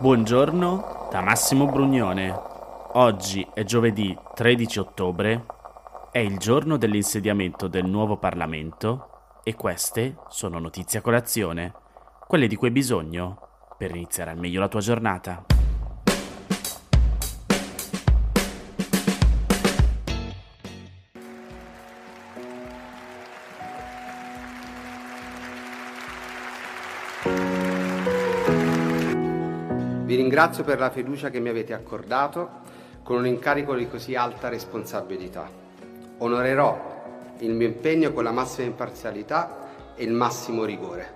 Buongiorno da Massimo Brugnone. Oggi è giovedì 13 ottobre, è il giorno dell'insediamento del nuovo Parlamento e queste sono notizie a colazione, quelle di cui hai bisogno per iniziare al meglio la tua giornata. Vi ringrazio per la fiducia che mi avete accordato con un incarico di così alta responsabilità. Onorerò il mio impegno con la massima imparzialità e il massimo rigore.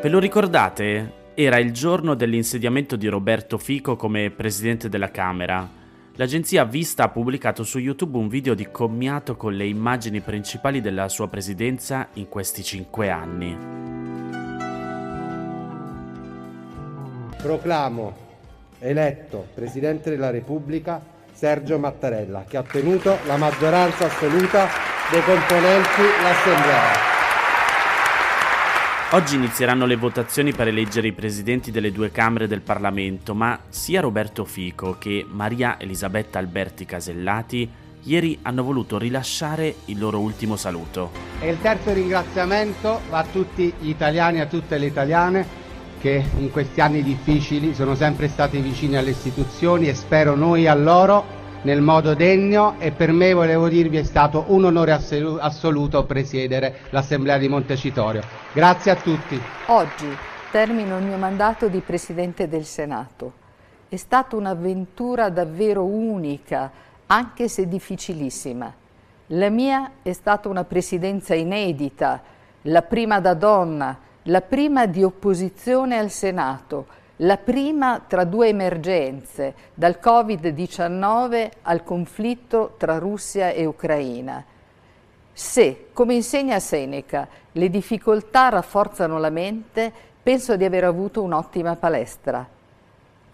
Ve lo ricordate? Era il giorno dell'insediamento di Roberto Fico come presidente della Camera. L'agenzia Vista ha pubblicato su YouTube un video di commiato con le immagini principali della sua presidenza in questi cinque anni. Proclamo eletto Presidente della Repubblica Sergio Mattarella, che ha ottenuto la maggioranza assoluta dei componenti l'Assemblea. Oggi inizieranno le votazioni per eleggere i presidenti delle due Camere del Parlamento, ma sia Roberto Fico che Maria Elisabetta Alberti Casellati ieri hanno voluto rilasciare il loro ultimo saluto. E il terzo ringraziamento va a tutti gli italiani e a tutte le italiane che in questi anni difficili sono sempre stati vicini alle istituzioni e spero noi a loro nel modo degno e per me volevo dirvi è stato un onore assoluto presiedere l'Assemblea di Montecitorio. Grazie a tutti. Oggi termino il mio mandato di Presidente del Senato. È stata un'avventura davvero unica, anche se difficilissima. La mia è stata una presidenza inedita, la prima da donna, la prima di opposizione al Senato, la prima tra due emergenze, dal Covid-19 al conflitto tra Russia e Ucraina. Se, come insegna Seneca, le difficoltà rafforzano la mente, penso di aver avuto un'ottima palestra.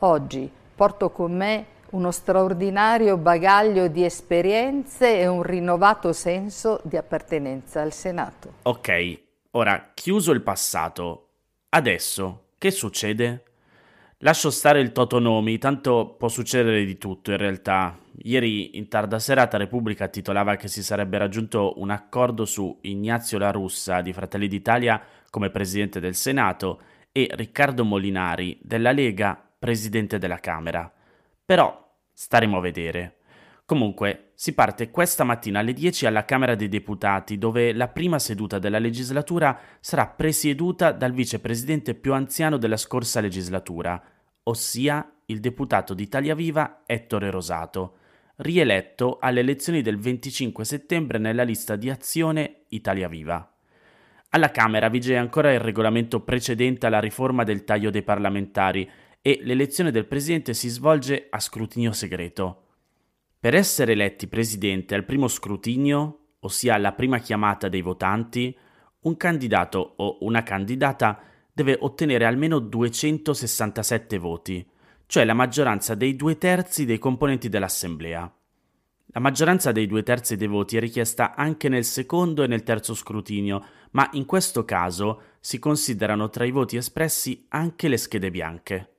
Oggi porto con me uno straordinario bagaglio di esperienze e un rinnovato senso di appartenenza al Senato. Ok, Ora, chiuso il passato, adesso che succede? Lascio stare il Totonomi, tanto può succedere di tutto in realtà. Ieri in tarda serata Repubblica titolava che si sarebbe raggiunto un accordo su Ignazio La Russa di Fratelli d'Italia come presidente del Senato e Riccardo Molinari della Lega presidente della Camera. Però staremo a vedere. Comunque, si parte questa mattina alle 10 alla Camera dei Deputati, dove la prima seduta della legislatura sarà presieduta dal vicepresidente più anziano della scorsa legislatura, ossia il deputato di Italia Viva Ettore Rosato, rieletto alle elezioni del 25 settembre nella lista di Azione Italia Viva. Alla Camera vige ancora il regolamento precedente alla riforma del taglio dei parlamentari e l'elezione del presidente si svolge a scrutinio segreto. Per essere eletti presidente al primo scrutinio, ossia alla prima chiamata dei votanti, un candidato o una candidata deve ottenere almeno 267 voti, cioè la maggioranza dei due terzi dei componenti dell'Assemblea. La maggioranza dei due terzi dei voti è richiesta anche nel secondo e nel terzo scrutinio, ma in questo caso si considerano tra i voti espressi anche le schede bianche.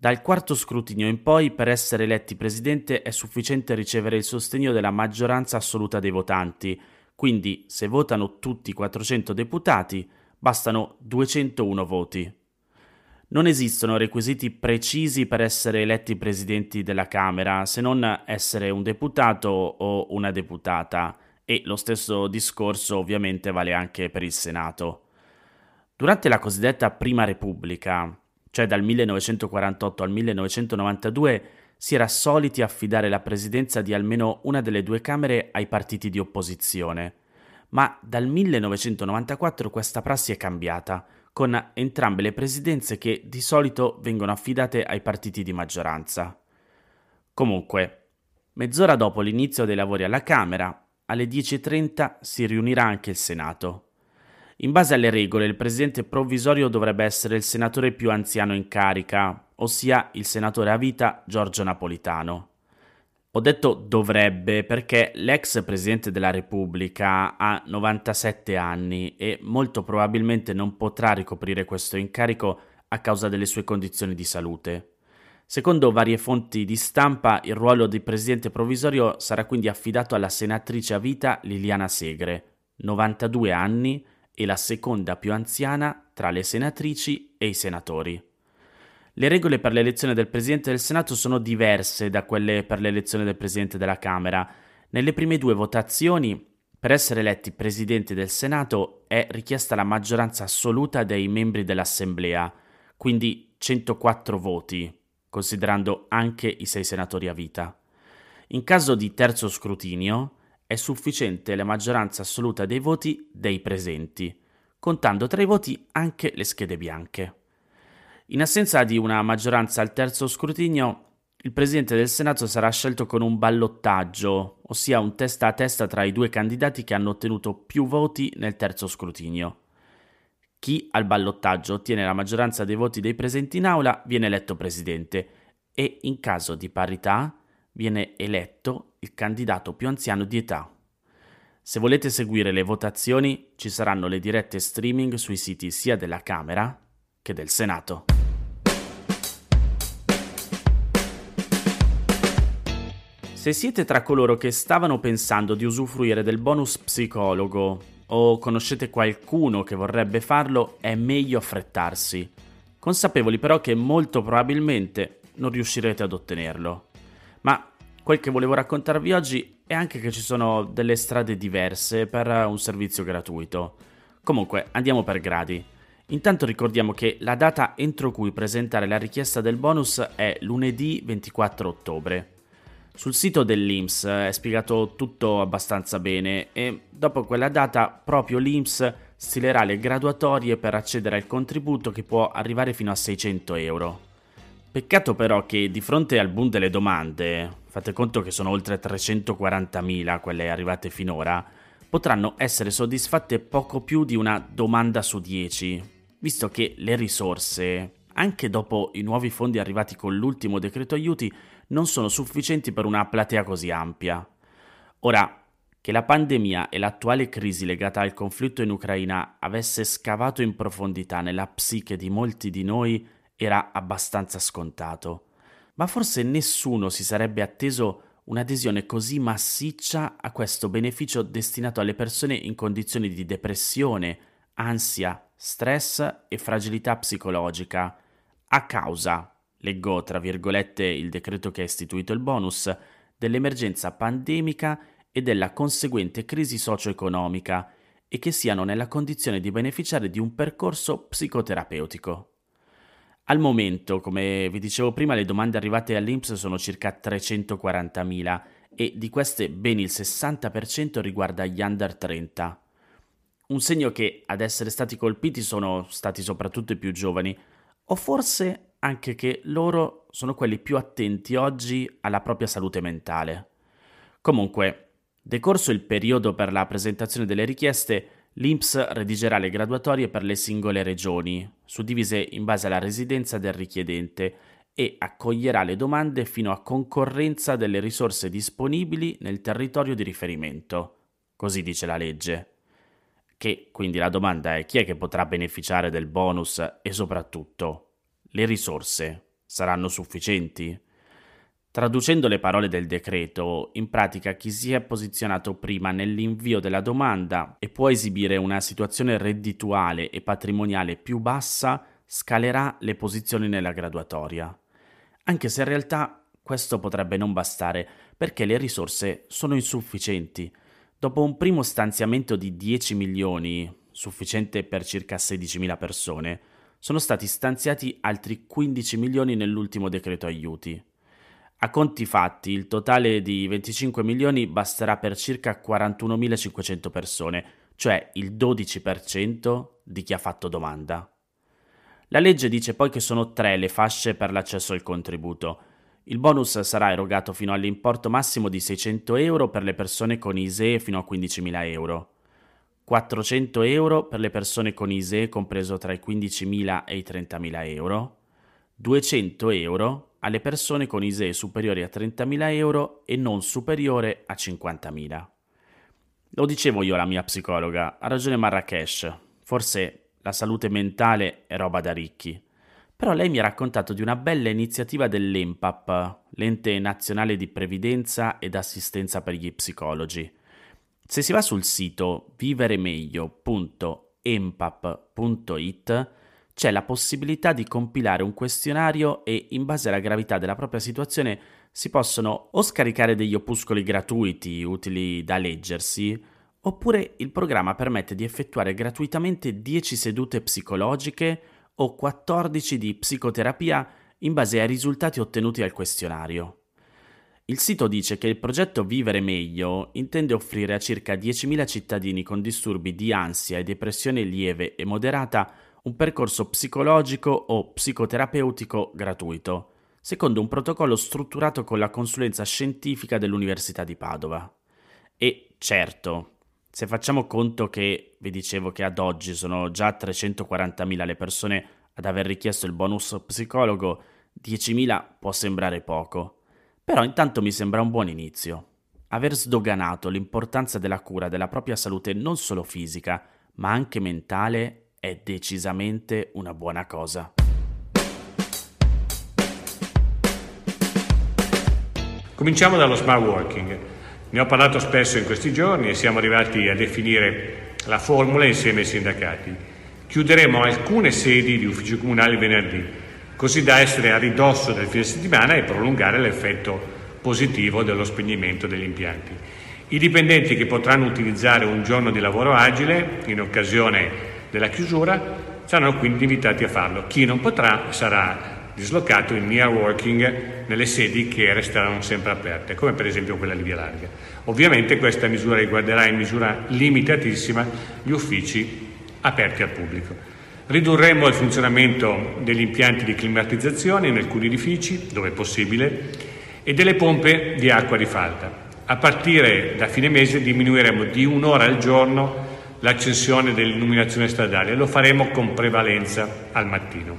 Dal quarto scrutinio in poi, per essere eletti presidente è sufficiente ricevere il sostegno della maggioranza assoluta dei votanti, quindi se votano tutti i 400 deputati, bastano 201 voti. Non esistono requisiti precisi per essere eletti presidenti della Camera, se non essere un deputato o una deputata, e lo stesso discorso ovviamente vale anche per il Senato. Durante la cosiddetta Prima Repubblica, cioè dal 1948 al 1992, si era soliti affidare la presidenza di almeno una delle due Camere ai partiti di opposizione. Ma dal 1994 questa prassi è cambiata, con entrambe le presidenze che di solito vengono affidate ai partiti di maggioranza. Comunque, mezz'ora dopo l'inizio dei lavori alla Camera, alle 10.30 si riunirà anche il Senato. In base alle regole, il presidente provvisorio dovrebbe essere il senatore più anziano in carica, ossia il senatore a vita Giorgio Napolitano. Ho detto dovrebbe perché l'ex presidente della Repubblica ha 97 anni e molto probabilmente non potrà ricoprire questo incarico a causa delle sue condizioni di salute. Secondo varie fonti di stampa, il ruolo di presidente provvisorio sarà quindi affidato alla senatrice a vita Liliana Segre, 92 anni e la seconda più anziana tra le senatrici e i senatori. Le regole per l'elezione del Presidente del Senato sono diverse da quelle per l'elezione del Presidente della Camera. Nelle prime due votazioni, per essere eletti Presidente del Senato è richiesta la maggioranza assoluta dei membri dell'Assemblea, quindi 104 voti, considerando anche i sei senatori a vita. In caso di terzo scrutinio è sufficiente la maggioranza assoluta dei voti dei presenti, contando tra i voti anche le schede bianche. In assenza di una maggioranza al terzo scrutinio, il Presidente del Senato sarà scelto con un ballottaggio, ossia un testa a testa tra i due candidati che hanno ottenuto più voti nel terzo scrutinio. Chi al ballottaggio ottiene la maggioranza dei voti dei presenti in aula viene eletto Presidente e in caso di parità viene eletto il candidato più anziano di età. Se volete seguire le votazioni ci saranno le dirette streaming sui siti sia della Camera che del Senato. Se siete tra coloro che stavano pensando di usufruire del bonus psicologo o conoscete qualcuno che vorrebbe farlo, è meglio affrettarsi, consapevoli però che molto probabilmente non riuscirete ad ottenerlo. Quel che volevo raccontarvi oggi è anche che ci sono delle strade diverse per un servizio gratuito. Comunque, andiamo per gradi. Intanto ricordiamo che la data entro cui presentare la richiesta del bonus è lunedì 24 ottobre. Sul sito dell'IMS è spiegato tutto abbastanza bene e dopo quella data proprio l'IMS stilerà le graduatorie per accedere al contributo che può arrivare fino a 600 euro. Peccato però che di fronte al boom delle domande, fate conto che sono oltre 340.000 quelle arrivate finora, potranno essere soddisfatte poco più di una domanda su 10, visto che le risorse, anche dopo i nuovi fondi arrivati con l'ultimo decreto aiuti, non sono sufficienti per una platea così ampia. Ora, che la pandemia e l'attuale crisi legata al conflitto in Ucraina avesse scavato in profondità nella psiche di molti di noi era abbastanza scontato, ma forse nessuno si sarebbe atteso un'adesione così massiccia a questo beneficio destinato alle persone in condizioni di depressione, ansia, stress e fragilità psicologica, a causa leggo tra virgolette il decreto che ha istituito il bonus, dell'emergenza pandemica e della conseguente crisi socio-economica e che siano nella condizione di beneficiare di un percorso psicoterapeutico. Al momento, come vi dicevo prima, le domande arrivate all'INPS sono circa 340.000 e di queste ben il 60% riguarda gli under 30. Un segno che ad essere stati colpiti sono stati soprattutto i più giovani, o forse anche che loro sono quelli più attenti oggi alla propria salute mentale. Comunque, decorso il periodo per la presentazione delle richieste, l'INPS redigerà le graduatorie per le singole regioni, suddivise in base alla residenza del richiedente, e accoglierà le domande fino a concorrenza delle risorse disponibili nel territorio di riferimento. Così dice la legge. Che quindi la domanda è chi è che potrà beneficiare del bonus e soprattutto le risorse saranno sufficienti? Traducendo le parole del decreto, in pratica chi si è posizionato prima nell'invio della domanda e può esibire una situazione reddituale e patrimoniale più bassa scalerà le posizioni nella graduatoria. Anche se in realtà questo potrebbe non bastare perché le risorse sono insufficienti. Dopo un primo stanziamento di 10 milioni, sufficiente per circa 16.000 persone, sono stati stanziati altri 15 milioni nell'ultimo decreto aiuti. A conti fatti, il totale di 25 milioni basterà per circa 41.500 persone, cioè il 12% di chi ha fatto domanda. La legge dice poi che sono tre le fasce per l'accesso al contributo. Il bonus sarà erogato fino all'importo massimo di 600 euro per le persone con ISEE fino a 15.000 euro. 400 euro per le persone con ISE compreso tra i 15.000 e i 30.000 euro, 200 euro alle persone con ISE superiori a 30.000 euro e non superiore a 50.000. Lo dicevo io alla mia psicologa, ha ragione Marrakesh, forse la salute mentale è roba da ricchi. Però lei mi ha raccontato di una bella iniziativa dell'EMPAP, l'Ente Nazionale di Previdenza ed Assistenza per gli Psicologi. Se si va sul sito viveremeglio.empap.it c'è la possibilità di compilare un questionario e in base alla gravità della propria situazione si possono o scaricare degli opuscoli gratuiti utili da leggersi, oppure il programma permette di effettuare gratuitamente 10 sedute psicologiche o 14 di psicoterapia in base ai risultati ottenuti al questionario. Il sito dice che il progetto Vivere Meglio intende offrire a circa 10.000 cittadini con disturbi di ansia e depressione lieve e moderata un percorso psicologico o psicoterapeutico gratuito, secondo un protocollo strutturato con la consulenza scientifica dell'Università di Padova. E certo, se facciamo conto che vi dicevo che ad oggi sono già 340.000 le persone ad aver richiesto il bonus psicologo, 10.000 può sembrare poco. Però intanto mi sembra un buon inizio. Aver sdoganato l'importanza della cura della propria salute non solo fisica, ma anche mentale è decisamente una buona cosa. Cominciamo dallo smart working. Ne ho parlato spesso in questi giorni e siamo arrivati a definire la formula insieme ai sindacati. Chiuderemo alcune sedi di uffici comunali venerdì, così da essere a ridosso del fine settimana e prolungare l'effetto positivo dello spegnimento degli impianti. I dipendenti che potranno utilizzare un giorno di lavoro agile in occasione della chiusura saranno quindi invitati a farlo. Chi non potrà sarà dislocato in near working nelle sedi che resteranno sempre aperte, come per esempio quella di Via Larga. Ovviamente questa misura riguarderà in misura limitatissima gli uffici aperti al pubblico. Ridurremo il funzionamento degli impianti di climatizzazione in alcuni edifici, dove possibile, e delle pompe di acqua di falda. A partire da fine mese diminuiremo di un'ora al giorno l'accensione dell'illuminazione stradale lo faremo con prevalenza al mattino.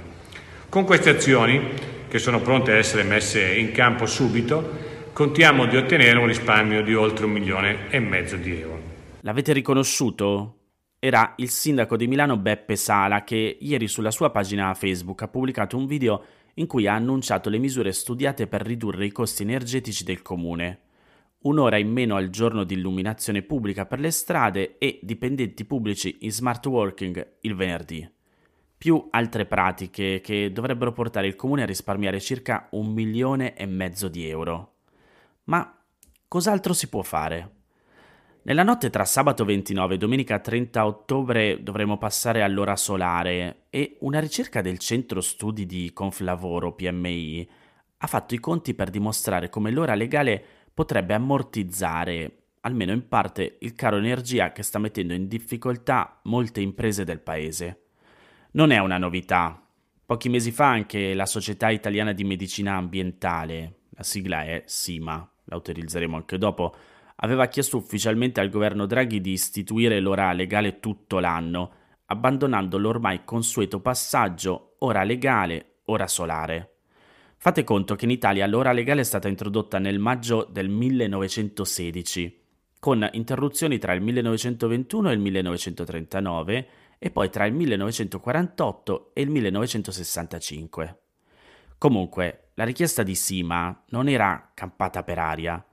Con queste azioni, che sono pronte a essere messe in campo subito, contiamo di ottenere un risparmio di oltre un milione e mezzo di euro. L'avete riconosciuto? Era il sindaco di Milano Beppe Sala che ieri sulla sua pagina Facebook ha pubblicato un video in cui ha annunciato le misure studiate per ridurre i costi energetici del comune. Un'ora in meno al giorno di illuminazione pubblica per le strade e dipendenti pubblici in smart working il venerdì più altre pratiche che dovrebbero portare il comune a risparmiare circa un milione e mezzo di euro. Ma cos'altro si può fare? Nella notte tra sabato 29 e domenica 30 ottobre dovremo passare all'ora solare e una ricerca del centro studi di Conflavoro PMI ha fatto i conti per dimostrare come l'ora legale potrebbe ammortizzare, almeno in parte, il caro energia che sta mettendo in difficoltà molte imprese del paese. Non è una novità. Pochi mesi fa anche la Società Italiana di Medicina Ambientale, la sigla è SIMA, la utilizzeremo anche dopo, aveva chiesto ufficialmente al governo Draghi di istituire l'ora legale tutto l'anno, abbandonando l'ormai consueto passaggio ora legale, ora solare. Fate conto che in Italia l'ora legale è stata introdotta nel maggio del 1916, con interruzioni tra il 1921 e il 1939 e poi tra il 1948 e il 1965. Comunque, la richiesta di Sima non era campata per aria.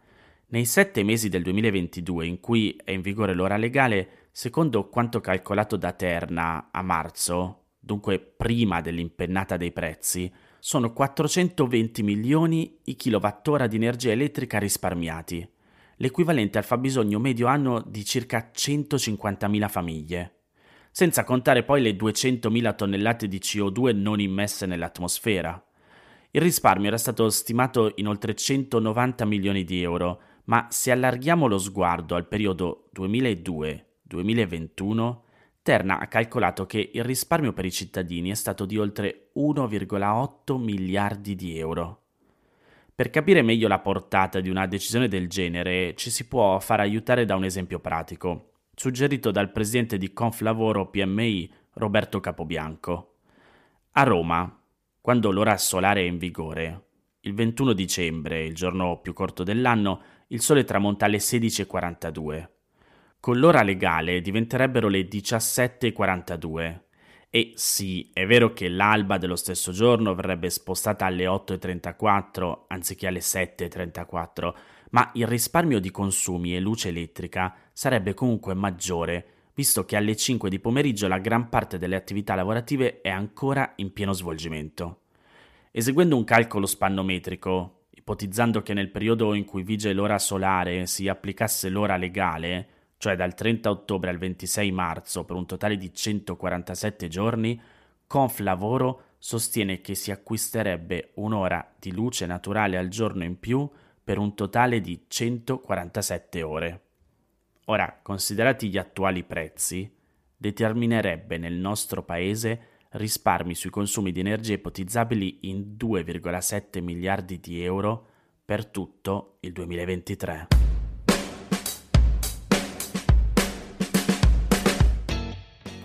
Nei sette mesi del 2022 in cui è in vigore l'ora legale, secondo quanto calcolato da Terna a marzo, dunque prima dell'impennata dei prezzi, sono 420 milioni i kilowattora di energia elettrica risparmiati, l'equivalente al fabbisogno medio anno di circa 150.000 famiglie senza contare poi le 200.000 tonnellate di CO2 non immesse nell'atmosfera. Il risparmio era stato stimato in oltre 190 milioni di euro, ma se allarghiamo lo sguardo al periodo 2002-2021, Terna ha calcolato che il risparmio per i cittadini è stato di oltre 1,8 miliardi di euro. Per capire meglio la portata di una decisione del genere ci si può far aiutare da un esempio pratico suggerito dal presidente di Conflavoro PMI Roberto Capobianco. A Roma, quando l'ora solare è in vigore, il 21 dicembre, il giorno più corto dell'anno, il sole tramonta alle 16.42. Con l'ora legale diventerebbero le 17.42 E sì, è vero che l'alba dello stesso giorno verrebbe spostata alle 8.34 anziché alle 7.34, ma il risparmio di consumi e luce elettrica sarebbe comunque maggiore, visto che alle 5 di pomeriggio la gran parte delle attività lavorative è ancora in pieno svolgimento. Eseguendo un calcolo spannometrico, ipotizzando che nel periodo in cui vige l'ora solare si applicasse l'ora legale, cioè dal 30 ottobre al 26 marzo per un totale di 147 giorni, Conflavoro sostiene che si acquisterebbe un'ora di luce naturale al giorno in più per un totale di 147 ore. Ora, considerati gli attuali prezzi, determinerebbe nel nostro paese risparmi sui consumi di energia ipotizzabili in 2,7 miliardi di euro per tutto il 2023.